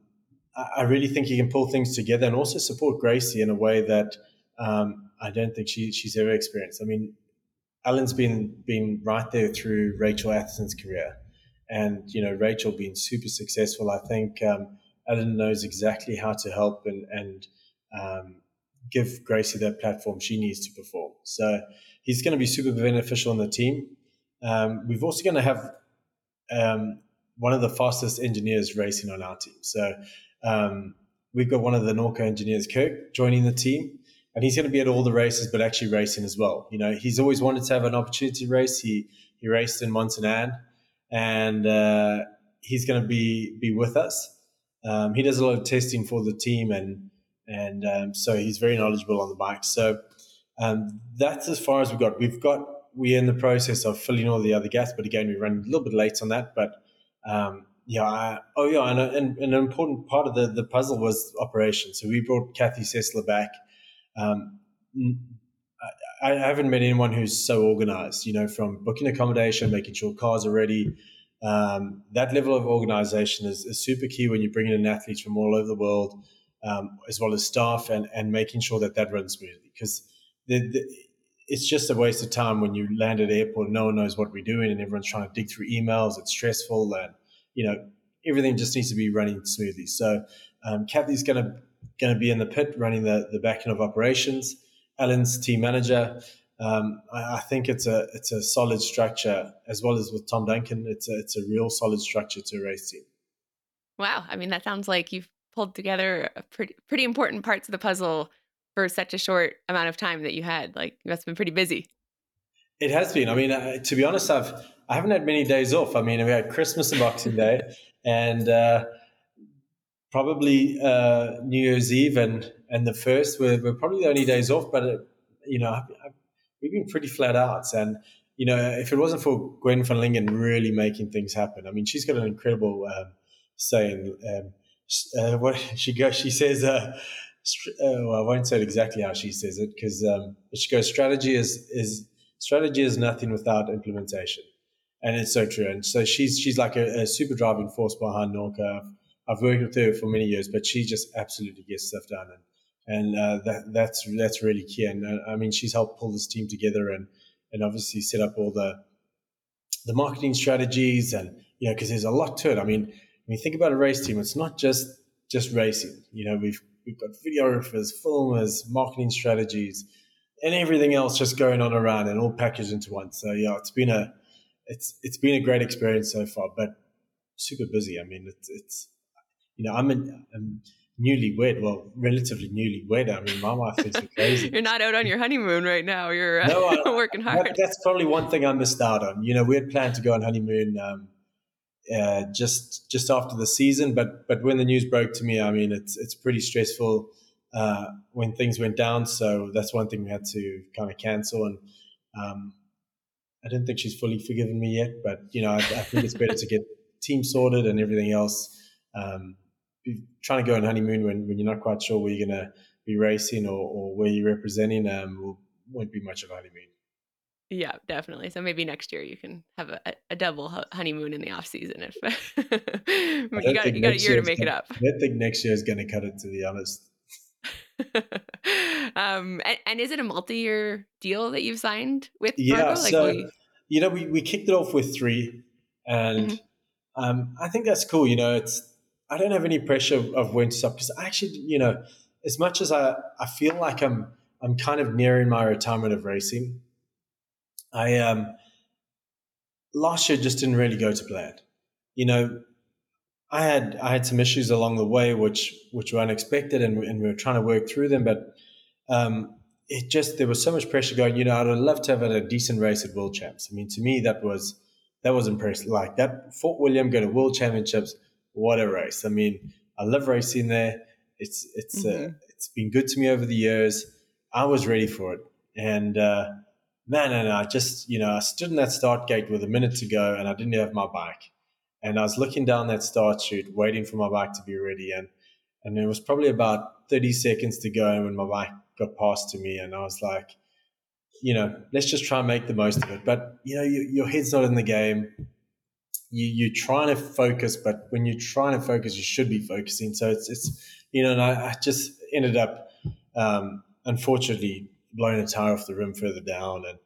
I, I, really think he can pull things together and also support Gracey in a way that um, I don't think she, she's ever experienced. I mean, Alan's been been right there through Rachel Atherton's career, and you know Rachel being super successful. I think um, Alan knows exactly how to help and and um, give Gracey that platform she needs to perform. So he's going to be super beneficial in the team. Um, we've also going to have um, one of the fastest engineers racing on our team. So um, we've got one of the Norco engineers, Kirk, joining the team. And he's going to be at all the races, but actually racing as well. You know, he's always wanted to have an opportunity to race. He he raced in Montanan, and uh, he's going to be be with us. Um, he does a lot of testing for the team, and and um, so he's very knowledgeable on the bike. So um, that's as far as we've got. We've got we're in the process of filling all the other gaps, but again, we run a little bit late on that. But um, yeah, I, oh yeah, and, and, an important part of the, the puzzle was operation. So we brought Kathy Sessler back. Um, I, I, haven't met anyone who's so organized. You know, from booking accommodation, making sure cars are ready. Um, that level of organization is, is, super key when you're bringing in athletes from all over the world um, as well as staff, and, and making sure that that runs smoothly. Because it's just a waste of time when you land at airport, no one knows what we're doing, and everyone's trying to dig through emails. It's stressful, and you know everything just needs to be running smoothly. So um, Kathy's going to going to be in the pit running the the back end of operations. Alan's team manager. Um, I, I, think it's a it's a solid structure as well as with Tom Duncan. It's a, it's a real solid structure to a race team. Wow, I mean that sounds like you've pulled together pretty pretty important parts of the puzzle for such a short amount of time that you had. Like you must have been pretty busy. It has been. I mean, uh, to be honest, I've I haven't had many days off. I mean, we had Christmas and Boxing Day, and uh, probably uh, New Year's Eve and and the first were, were probably the only days off. But it, uh, you know, I've, I've, we've been pretty flat out, and you know, if it wasn't for Gwen van Lingen really making things happen, I mean, she's got an incredible um, saying. Um, uh, what she goes, she says, uh, uh, well, I won't say exactly how she says it because um, she goes, strategy is is strategy is nothing without implementation, and it's so true. And so she's she's like a, a super driving force behind Norco. I've, I've, worked with her for many years, but she just absolutely gets stuff done, and and uh, that that's that's really key. And uh, I mean, she's helped pull this team together and and obviously set up all the the marketing strategies and you know because there's a lot to it. I mean when you think about a race team, it's not just just racing. You know, we've we've got videographers, filmers, marketing strategies, and everything else just going on around and all packaged into one. So yeah, it's been a it's it's been a great experience so far, but super busy. I mean, it's it's you know, I'm, in, I'm newlywed, well, relatively newlywed. I mean, my wife thinks we're crazy. You're not out on your honeymoon right now. You're uh, no, I, working hard. That, that's probably one thing I missed out on. You know, we had planned to go on honeymoon um, uh, just just after the season. But but when the news broke to me, I mean, it's it's pretty stressful uh, when things went down. So that's one thing we had to kind of cancel. And um, I don't think she's fully forgiven me yet, but you know, I, I think it's better to get team sorted and everything else. Um, trying to go on honeymoon when, when you're not quite sure where you're going to be racing or, or where you're representing um, will, won't be much of a honeymoon. Yeah, definitely. So maybe next year you can have a, a double honeymoon in the off season. If you got you got a year to make gonna, it up. I think next year is going to cut it. To be honest. um, and, and, is it a multi-year deal that you've signed with? Yeah, like so we... you know, we we kicked it off with three, and mm-hmm. um, I think that's cool. You know, it's I don't have any pressure of when to stop because I actually, you know, as much as I I feel like I'm I'm kind of nearing my retirement of racing. I um, last year just didn't really go to plan. You know, I had I had some issues along the way which which were unexpected, and, and we were trying to work through them. But um, it just there was so much pressure going. You know, I'd love to have had a decent race at World Champs. I mean, to me that was that was impressive. Like that Fort William go to World Championships, what a race! I mean, I love racing there. It's it's uh, mm-hmm. uh, it's been good to me over the years. I was ready for it, and uh, man, and I just you know I stood in that start gate with a minute to go, and I didn't have my bike, and I was looking down that start chute, waiting for my bike to be ready, and and it was probably about thirty seconds to go when my bike got passed to me, and I was like, you know, let's just try and make the most of it. But you know, you, your head's not in the game. You you're trying to focus, but when you're trying to focus, you should be focusing. So it's it's you know, and I, I just ended up um, unfortunately blowing a tire off the rim further down, and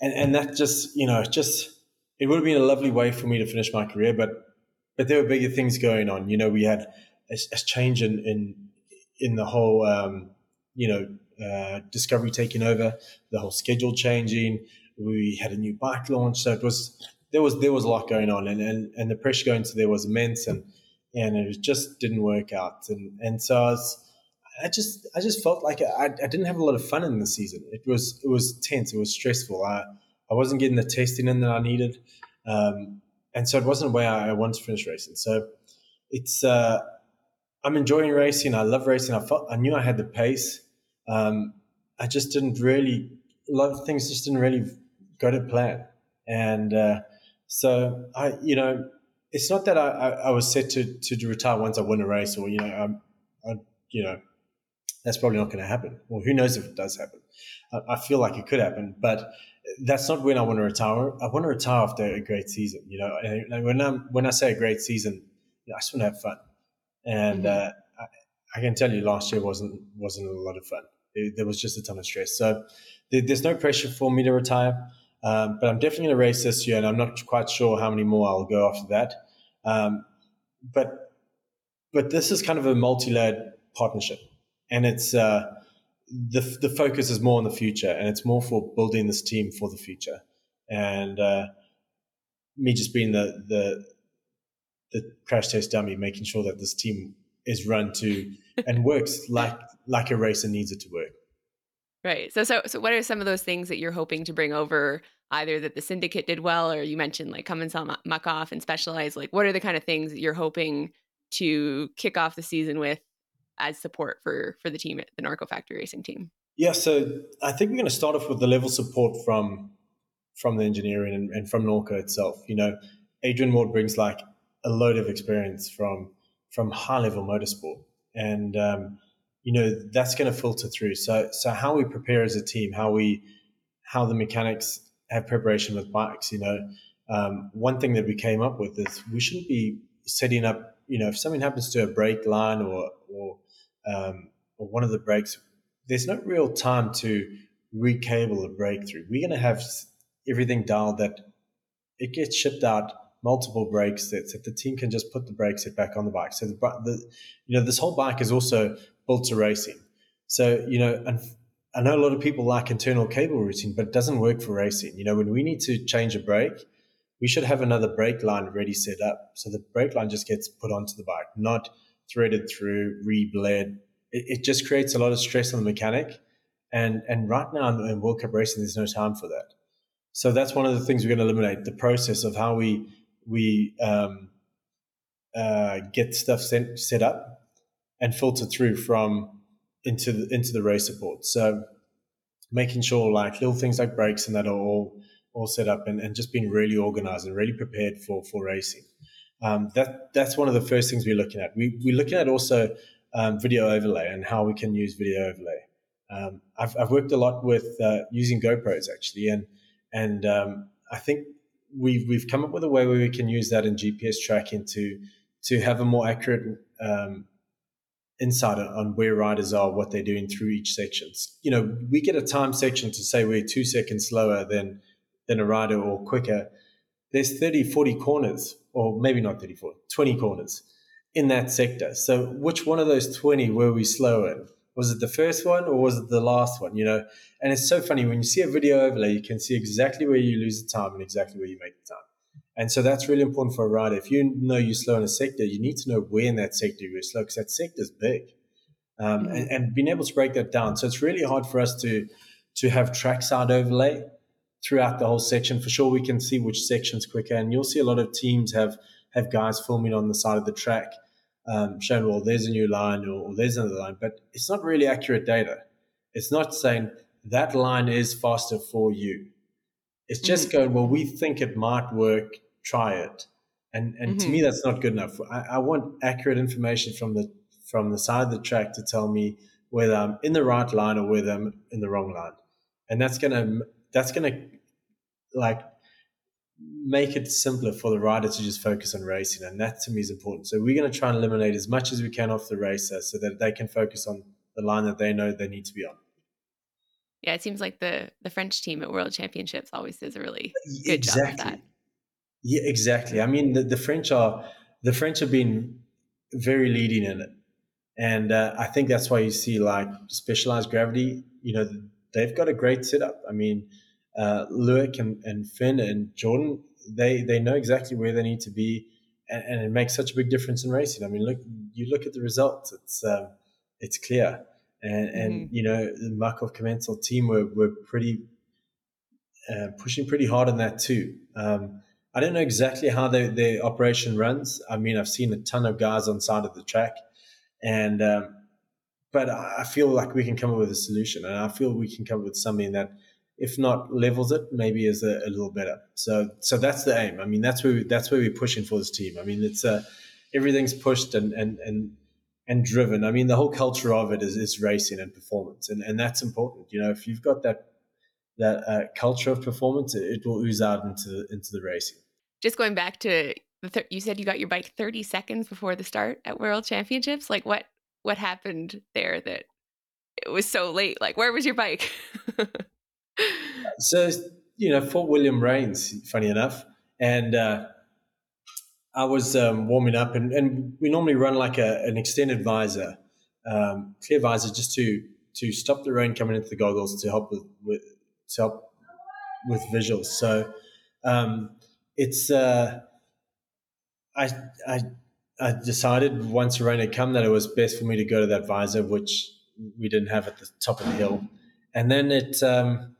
and and that just you know just it would have been a lovely way for me to finish my career, but but there were bigger things going on. You know, we had a, a change in in in the whole um, you know uh, Discovery taking over, the whole schedule changing. We had a new bike launch, so it was there was there was a lot going on, and and, and the pressure going to there was immense, and and it just didn't work out, and and so I was. I just, I just felt like I, I didn't have a lot of fun in the season. It was, it was tense. It was stressful. I, I wasn't getting the testing in that I needed, um, and so it wasn't where I, I wanted to finish racing. So it's, uh, I'm enjoying racing. I love racing. I felt, I knew I had the pace um, I just didn't really, a lot of things just didn't really go to plan. And uh, so I, you know, it's not that I, I, I, was set to, to retire once I win a race or, you know, I'm, I, you know, that's probably not going to happen. Well, who knows if it does happen? I, I, feel like it could happen, but that's not when I want to retire. I want to retire after a great season, you know, and when I'm, when I say a great season, you know, I just want to have fun. And, mm-hmm. uh, I can tell you last year wasn't wasn't a lot of fun. It, there was just a ton of stress. So there, there's no pressure for me to retire, um, but I'm definitely going to race this year, and I'm not quite sure how many more I'll go after that. Um, but but this is kind of a multi-layered partnership, and it's uh, the the focus is more on the future, and it's more for building this team for the future, and uh, me just being the the the crash test dummy, making sure that this team is run to and works like like a racer needs it to work. Right. So so so what are some of those things that you're hoping to bring over either that the syndicate did well or you mentioned like Commencal muck off and specialize like what are the kind of things that you're hoping to kick off the season with as support for for the team at the Norco Factory Racing team? Yeah, so I think we're going to start off with the level support from from the engineering and, and from Norco itself. You know, Adrian Ward brings like a load of experience from from high level motorsport, and um, you know that's going to filter through. So so how we prepare as a team, how we how the mechanics have preparation with bikes. You know, um, one thing that we came up with is we shouldn't be setting up. You know, if something happens to a brake line or or um, or one of the brakes, there's no real time to recable a breakthrough. We're going to have everything dialed that it gets shipped out multiple brake sets that the team can just put the brake set back on the bike. So the, the you know this whole bike is also built to racing. So you know, and I know a lot of people like internal cable routing, but it doesn't work for racing. You know, when we need to change a brake, we should have another brake line ready set up. So the brake line just gets put onto the bike, not threaded through, rebled. It, it just creates a lot of stress on the mechanic. And and right now in World Cup racing, there's no time for that. So that's one of the things we're going to eliminate the process of how we we um, uh, get stuff set, set up and filter through from into the, into the race support. So making sure like little things like brakes and that are all all set up and, and just being really organized and really prepared for for racing. Um, that that's one of the first things we're looking at. We, we're looking at also um, video overlay and how we can use video overlay. Um, I've, I've worked a lot with uh, using GoPros actually, and and um, I think we've we've come up with a way where we can use that in GPS tracking to to have a more accurate um, insight on where riders are, what they're doing through each section. You know, we get a time section to say we're two seconds slower than than a rider or quicker. There's 30, 40 corners, or maybe not 34, 20 corners in that sector. So which one of those 20 were we slower in? was it the first one or was it the last one? You know, and it's so funny when you see a video overlay, you can see exactly where you lose the time and exactly where you make the time. And so that's really important for a rider. If you know you're slow in a sector, you need to know where in that sector you're slow because that sector is big, um, mm-hmm. and, and, being able to break that down. So it's really hard for us to to have trackside overlay throughout the whole section. For sure, we can see which section's quicker, and you'll see a lot of teams have have guys filming on the side of the track, um, showing well, there's a new line or, or there's another line, but it's not really accurate data. It's not saying that line is faster for you. It's just mm-hmm. going well. We think it might work. Try it, and and mm-hmm. to me mm-hmm. that's not good enough. I, I want accurate information from the from the side of the track to tell me whether I'm in the right line or whether I'm in the wrong line, and that's gonna that's gonna like make it simpler for the rider to just focus on racing, and that to me is important. So we're going to try and eliminate as much as we can off the racer so that they can focus on the line that they know they need to be on. Yeah, it seems like the the French team at World Championships always does a really good exactly. job of that. Yeah, exactly. I mean, the, the French are the French have been very leading in it, and uh, I think that's why you see like specialized gravity. You know, they've got a great setup. I mean, uh, Loic and, and Finn and Jordan, they they know exactly where they need to be, and, and, it makes such a big difference in racing. I mean, look, you look at the results; it's um, it's clear, and and mm-hmm. you know the Muc-Off Commencal team were were pretty uh, pushing pretty hard on that too. Um, I don't know exactly how the, the operation runs. I mean, I've seen a ton of guys on side of the track, and um, but I feel like we can come up with a solution, and I feel we can come up with something that, if not levels it, maybe is a, a little better. So, so that's the aim. I mean, that's where we, that's where we're pushing for this team. I mean, it's uh, everything's pushed and and and and driven. I mean, the whole culture of it is, is racing and performance, and and that's important. You know, if you've got that that uh, culture of performance, it, it, will ooze out into into the racing. Just going back to the th- you said you got your bike 30 seconds before the start at World Championships. Like what what happened there that it was so late? Like where was your bike? so you know, Fort William rains. Funny enough, and. Uh, I was um, warming up, and, and we normally run like a, an extended visor, um, clear visor, just to to stop the rain coming into the goggles to help with, with to help with visuals. So um, it's uh, I I I decided once the rain had come that it was best for me to go to that visor, which we didn't have at the top of the hill, and then it. Um,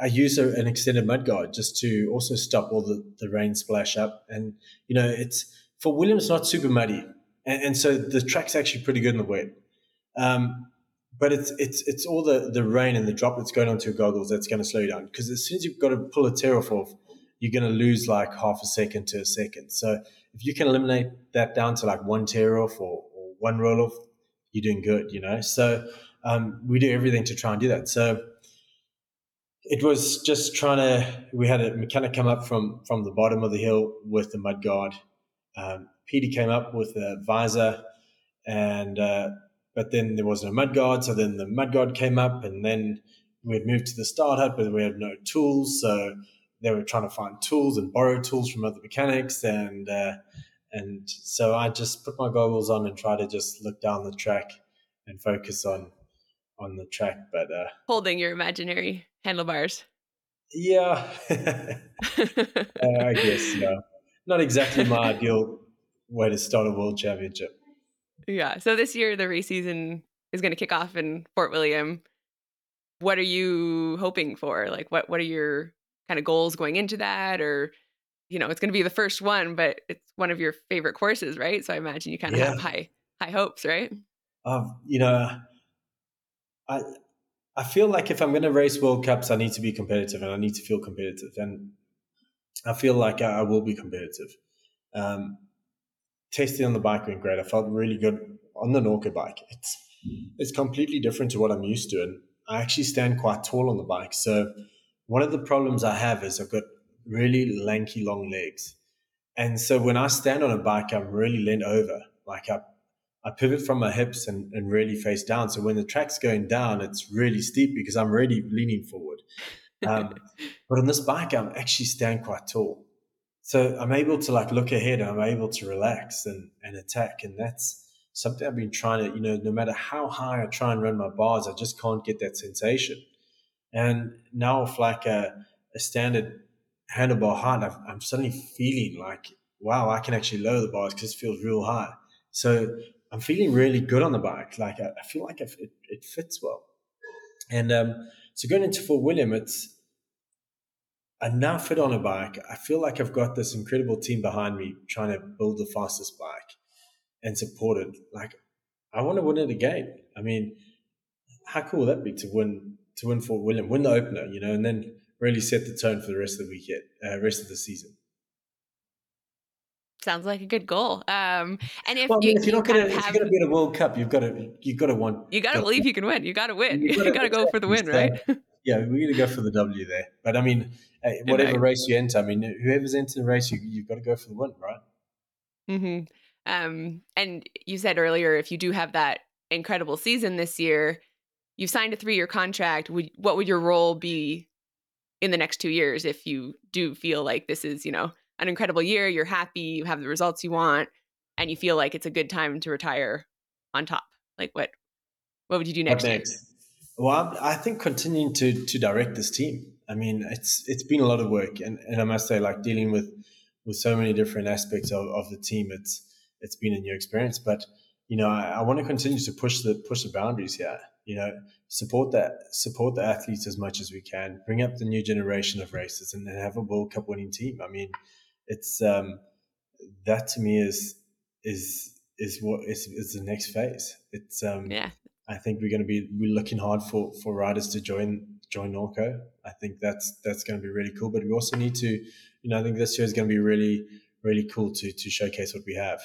I use a, an extended mud guard just to also stop all the, the rain splash up. And, you know, it's Fort Williams, not super muddy. And, and so the track's actually pretty good in the wet. Um, but it's it's it's all the, the rain and the droplets going onto your goggles that's going to slow you down. Because as soon as you've got to pull a tear off, you're going to lose like half a second to a second. So if you can eliminate that down to like one tear off or, or one roll off, you're doing good, you know. So um, we do everything to try and do that. So it was just trying to. We had a mechanic come up from from the bottom of the hill with the mud guard. Um, Peaty came up with a visor, and uh, but then there was no mud guard. So then the mud guard came up, and then we had moved to the start hut, but we had no tools. So they were trying to find tools and borrow tools from other mechanics, and uh, and so I just put my goggles on and try to just look down the track and focus on on the track. But uh, holding your imaginary handlebars. Yeah, uh, I guess yeah. Not exactly my ideal way to start a world championship. Yeah. So this year the race season is going to kick off in Fort William. What are you hoping for? Like, what what are your kind of goals going into that? Or, you know, it's going to be the first one, but it's one of your favorite courses, right? So I imagine you kind of yeah. have high high hopes, right? Um, you know, I I feel like if I'm going to race World Cups, I need to be competitive and I need to feel competitive. And I feel like I, I will be competitive. Um, testing on the bike went great. I felt really good on the Norco bike. It's it's completely different to what I'm used to, and I actually stand quite tall on the bike. So one of the problems I have is I've got really lanky, long legs, and so when I stand on a bike, I'm really leaned over, like I I pivot from my hips and, and really face down. So when the track's going down, it's really steep because I'm really leaning forward. Um, but on this bike, I'm actually stand quite tall. So I'm able to like look ahead and I'm able to relax and, and attack. And that's something I've been trying to, you know, no matter how high I try and run my bars, I just can't get that sensation. And now with like a, a standard handlebar height, I'm suddenly feeling like, wow, I can actually lower the bars because it feels real high. So I'm feeling really good on the bike. Like I, I feel like it, it, fits well. And um, so going into Fort William, it's I'm now fit on a bike. I feel like I've got this incredible team behind me trying to build the fastest bike and support it. Like, I want to win it again. I mean, how cool would that be to win to win Fort William, win the opener, you know, and then really set the tone for the rest of the weekend, uh, rest of the season. Sounds like a good goal. Um, and if, well, I mean, you, if you're not going to, if you're to be in a World Cup, you've got to, you've got to want. You got to believe you can win. You got to win. You got to go for the win, right? yeah, we're going to go for the W there. But I mean, whatever race you enter, I mean, whoever's into the race, you, you've got to go for the win, right? Mm-hmm. Um, and you said earlier, if you do have that incredible season this year, you've signed a three-year contract. Would what would your role be in the next two years if you do feel like this is, you know, an incredible year, you're happy, you have the results you want, and you feel like it's a good time to retire on top? Like what what would you do next, next? Well, I think continuing to to direct this team. I mean, it's it's been a lot of work, and, and I must say, like dealing with with so many different aspects of, of the team, it's it's been a new experience. But you know, I, I want to continue to push the push the boundaries here. You know, support that support the athletes as much as we can, bring up the new generation of racers, and, and have a World Cup winning team. I mean, it's um, that to me is is is what is, is the next phase. It's um, yeah. I think we're going to be we're looking hard for for riders to join join Norco. I think that's that's going to be really cool. But we also need to, you know, I think this year is going to be really really cool to to showcase what we have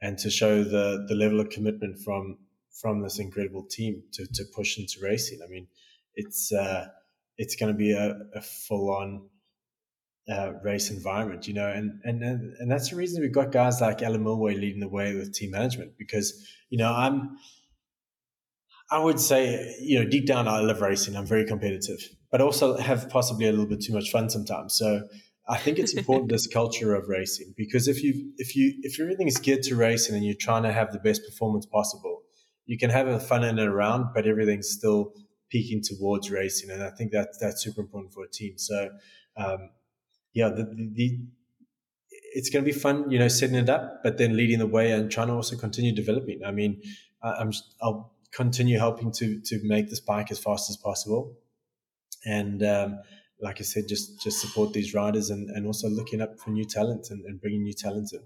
and to show the the level of commitment from from this incredible team to to push into racing. I mean, it's uh, it's going to be a, a full on uh, race environment, you know, and, and and and that's the reason we've got guys like Alan Milway leading the way with team management because you know I'm. I would say, you know, deep down, I love racing. I'm very competitive, but also have possibly a little bit too much fun sometimes. So I think it's important this culture of racing because if you if you if everything is geared to racing and you're trying to have the best performance possible, you can have a fun in and around, but everything's still peaking towards racing, and I think that that's super important for a team. So um, yeah, the, the, the it's going to be fun, you know, setting it up, but then leading the way and trying to also continue developing. I mean, I'm I'll continue helping to to make this bike as fast as possible, and um, like I said, just just support these riders and, and also looking up for new talent and, and bringing new talent in.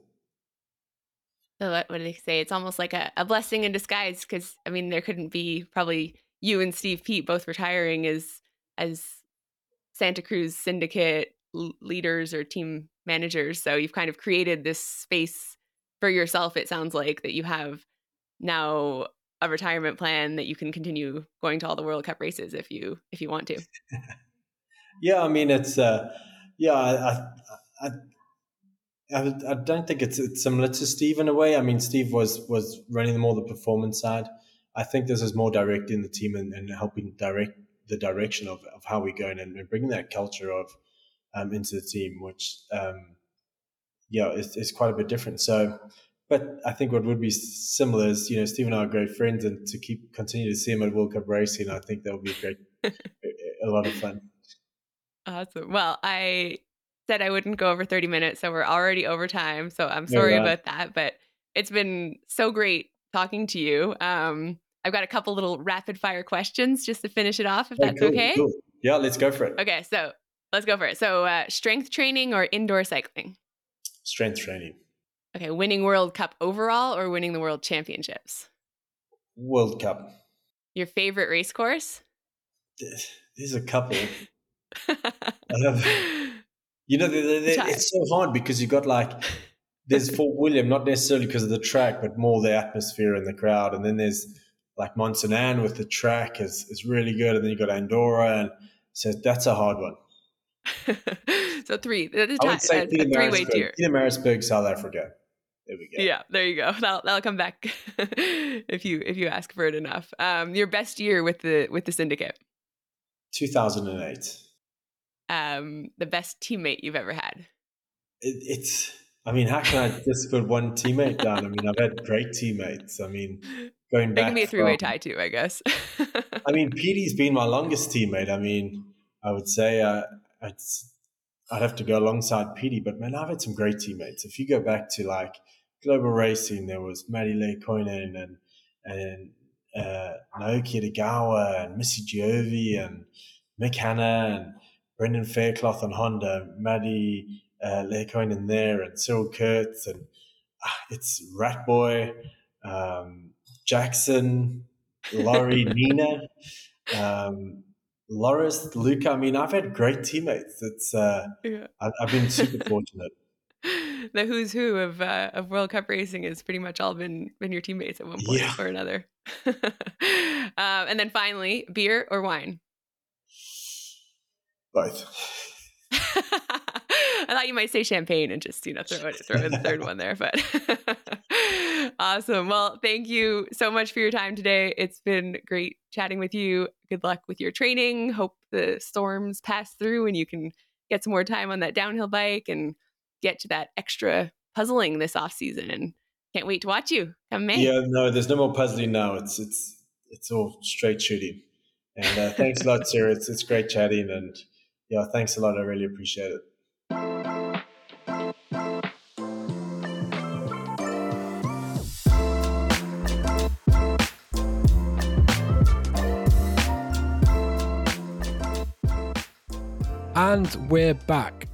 So what, what do they say? It's almost like a, a blessing in disguise because I mean, there couldn't be probably you and Steve Peat both retiring as as Santa Cruz Syndicate leaders or team managers. So you've kind of created this space for yourself. It sounds like that you have now a retirement plan that you can continue going to all the World Cup races if you if you want to. yeah, I mean it's uh, yeah, I, I, I, I don't think it's, it's similar to Steve in a way. I mean, Steve was was running more the performance side. I think this is more directing the team and, and helping direct the direction of, of how we're going and, and bringing that culture of um, into the team, which um, yeah, is, is quite a bit different. So, but I think what would be similar is you know Steve and I are great friends, and to keep continue to see him at World Cup racing, I think that would be great, a lot of fun. Awesome. Well, I said I wouldn't go over 30 minutes, so we're already over time. So I'm sorry about that, but it's been so great talking to you. Um, I've got a couple little rapid fire questions just to finish it off, if that's cool, okay. Cool. Yeah, let's go for it. Okay, so Let's go for it. So, uh, strength training or indoor cycling? Strength training. Okay, winning World Cup overall or winning the World Championships? World Cup. Your favorite race course? There's a couple. you know, they're, they're, it's so hard because you've got like there's Fort William, not necessarily because of the track, but more the atmosphere and the crowd, and then there's like Mont Saint Anne with the track is is really good, and then you've got Andorra, and so that's a hard one. so three. I would say a, a three-way tier. Pietermaritzburg, South Africa. There we go. Yeah, there you go. That'll, that'll come back if you if you ask for it enough. Um, your best year with the with the syndicate. Two thousand and eight. Um, the best teammate you've ever had. It, it's. I mean, how can I just put one teammate down? I mean, I've had great teammates. I mean, going back. It can be a three-way tie too, I guess. I mean, Peaty's been my longest teammate. I mean, I would say uh, I'd, I'd have to go alongside Peaty, but man, I've had some great teammates. If you go back to like global racing, there was Matti Lehikoinen and and uh, Naoki Edogawa and Missy Giove and Mick Hannah and Brendan Fairclough on Honda, Matti uh, in there, and Cyril Kurtz, and uh, it's Ratboy, um, Jackson, Laurie, Nina, um, Loris, Luca. I mean, I've had great teammates. It's uh, yeah. I, I've been super fortunate. the who's who of uh, of World Cup racing has pretty much all been been your teammates at one point yeah. or another. um, and then finally, beer or wine? Both. I thought you might say champagne and just you know throw it, throw in the third one there, but awesome. Well, thank you so much for your time today. It's been great chatting with you. Good luck with your training. Hope the storms pass through and you can get some more time on that downhill bike and get to that extra puzzling this off season. And can't wait to watch you come May. Yeah, no, there's no more puzzling now. It's it's it's all straight shooting. And uh, thanks a lot, Sarah. It's it's great chatting, and yeah, thanks a lot. I really appreciate it. And we're back.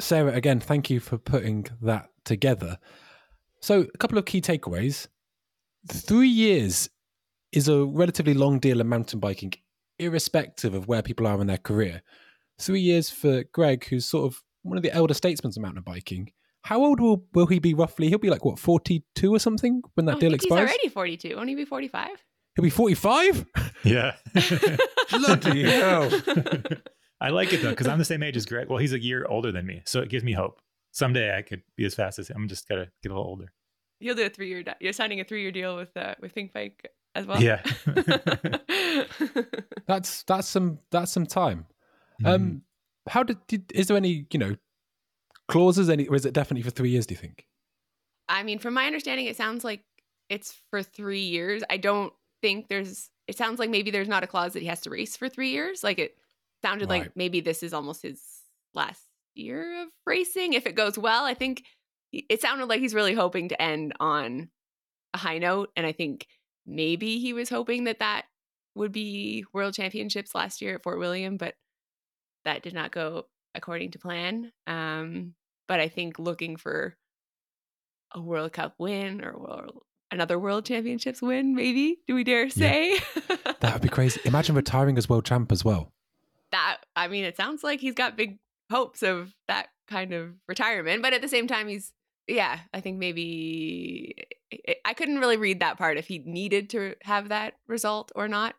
Sarah, again, thank you for putting that together. So, a couple of key takeaways. Three years is a relatively long deal in mountain biking, irrespective of where people are in their career. Three years for Greg, who's sort of one of the elder statesmen of mountain biking. How old will, will he be roughly? He'll be like, what, 42 or something when that oh, deal expires? He's already 42. Won't he be 45? He'll be 45? Yeah. Bloody hell. I like it though because I'm the same age as Greg. Well, he's a year older than me, so it gives me hope. Someday I could be as fast as him. I'm just gotta get a little older. You'll do a three year. Deal. You're signing a three year deal with uh, with Pinkbike as well. Yeah, that's that's some that's some time. Mm. Um, how did, did is there any you know clauses? Any or is it definitely for three years? Do you think? I mean, from my understanding, it sounds like it's for three years. I don't think there's. It sounds like maybe there's not a clause that he has to race for three years. Like it sounded right. like maybe this is almost his last year of racing if it goes well. I think it sounded like he's really hoping to end on a high note. And I think maybe he was hoping that that would be world championships last year at Fort William, but that did not go according to plan. Um, but I think looking for a World Cup win or world, another World Championships win, maybe, do we dare say? Yeah. that would be crazy. Imagine retiring as world champ as well I mean, it sounds like he's got big hopes of that kind of retirement, but at the same time, he's yeah. I think maybe I couldn't really read that part if he needed to have that result or not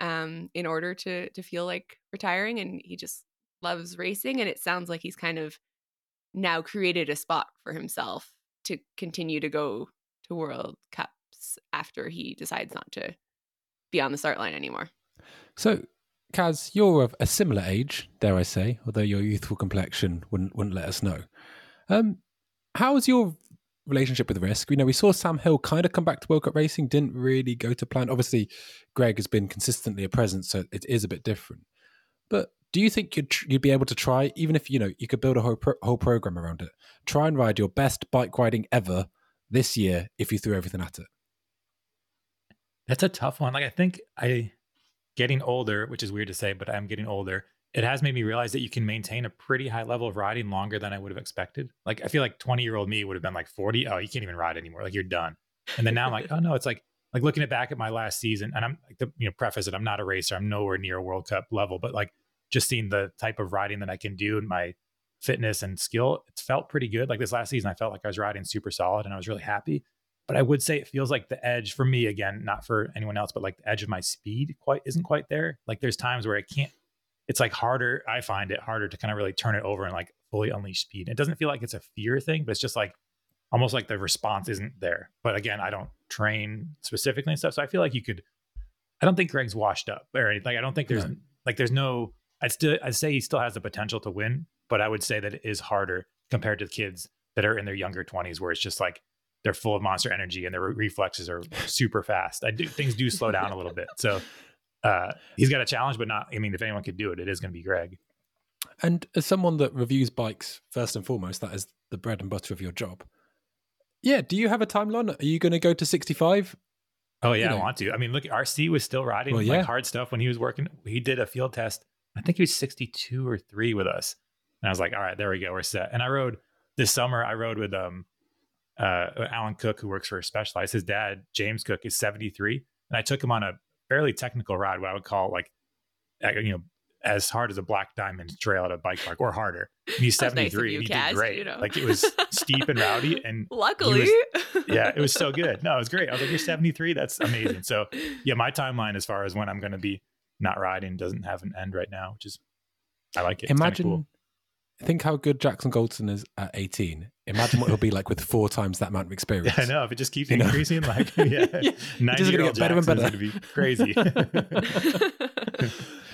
um, in order to to feel like retiring, and he just loves racing, and it sounds like he's kind of now created a spot for himself to continue to go to World Cups after he decides not to be on the start line anymore. So Kaz, you're of a similar age, dare I say, although your youthful complexion wouldn't wouldn't let us know. Um, how's your relationship with risk? You know, we saw Sam Hill kind of come back to World Cup racing, didn't really go to plan. Obviously, Greg has been consistently a presence, so it is a bit different. But do you think you'd you'd be able to try, even if you know you could build a whole pro- whole program around it, try and ride your best bike riding ever this year if you threw everything at it? That's a tough one. Like I think I getting older, which is weird to say, but I'm getting older. It has made me realize that you can maintain a pretty high level of riding longer than I would have expected. Like I feel like 20 year old me would have been like 40. Oh, you can't even ride anymore. Like you're done. And then now I'm like, oh no, it's like like looking back at my last season, and I'm like the you know preface it. I'm not a racer. I'm nowhere near a World Cup level, but like just seeing the type of riding that I can do and my fitness and skill, it's felt pretty good. Like this last season, I felt like I was riding super solid, and I was really happy but I would say it feels like the edge for me again, not for anyone else, but like the edge of my speed quite isn't quite there. Like there's times where I can't. It's like harder. I find it harder to kind of really turn it over and like fully unleash speed. It doesn't feel like it's a fear thing, but it's just like almost like the response isn't there. But again, I don't train specifically and stuff, so I feel like you could. I don't think Greg's washed up or anything. Like I don't think there's no. like there's no. I'd still I'd say he still has the potential to win, but I would say that it is harder compared to kids that are in their younger 20s where it's just like they're full of monster energy and their reflexes are super fast. I do things do slow down a little bit. So uh, he's got a challenge, but not. I mean, if anyone could do it, it is going to be Greg. And as someone that reviews bikes first and foremost, that is the bread and butter of your job. Yeah. Do you have a timeline? Are you going to go to sixty-five? Oh yeah, you know. I want to. I mean, look, RC was still riding well, yeah. like hard stuff when he was working. He did a field test I think he was 62 or three with us. And I was like, all right, there we go. We're set. And I rode this summer, I rode with um uh Alan Cook, who works for a Specialized. His dad, James Cook, is 73. And I took him on a fairly technical ride, what I would call like you know, as hard as a black diamond trail at a bike park or harder. And he's 73 nice and he Kaz, did great. You know? Like it was steep and rowdy. And luckily, was, yeah, it was so good. No, it was great. I was like, you're 73. That's amazing. So yeah, my timeline as far as when I'm going to be not riding doesn't have an end right now, which is, I like it. Imagine, cool. think how good Jackson Goldstone is at 18. Imagine what he'll be like with four times that amount of experience. Yeah, I know. If it just keeps you increasing, know? like, yeah, yeah. 90 year old better and better. going to be crazy.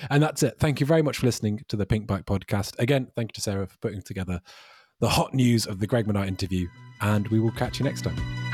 and that's it. Thank you very much for listening to the Pinkbike podcast. Again, thank you to Sarah for putting together the hot news of the Greg Minnaar interview, and we will catch you next time.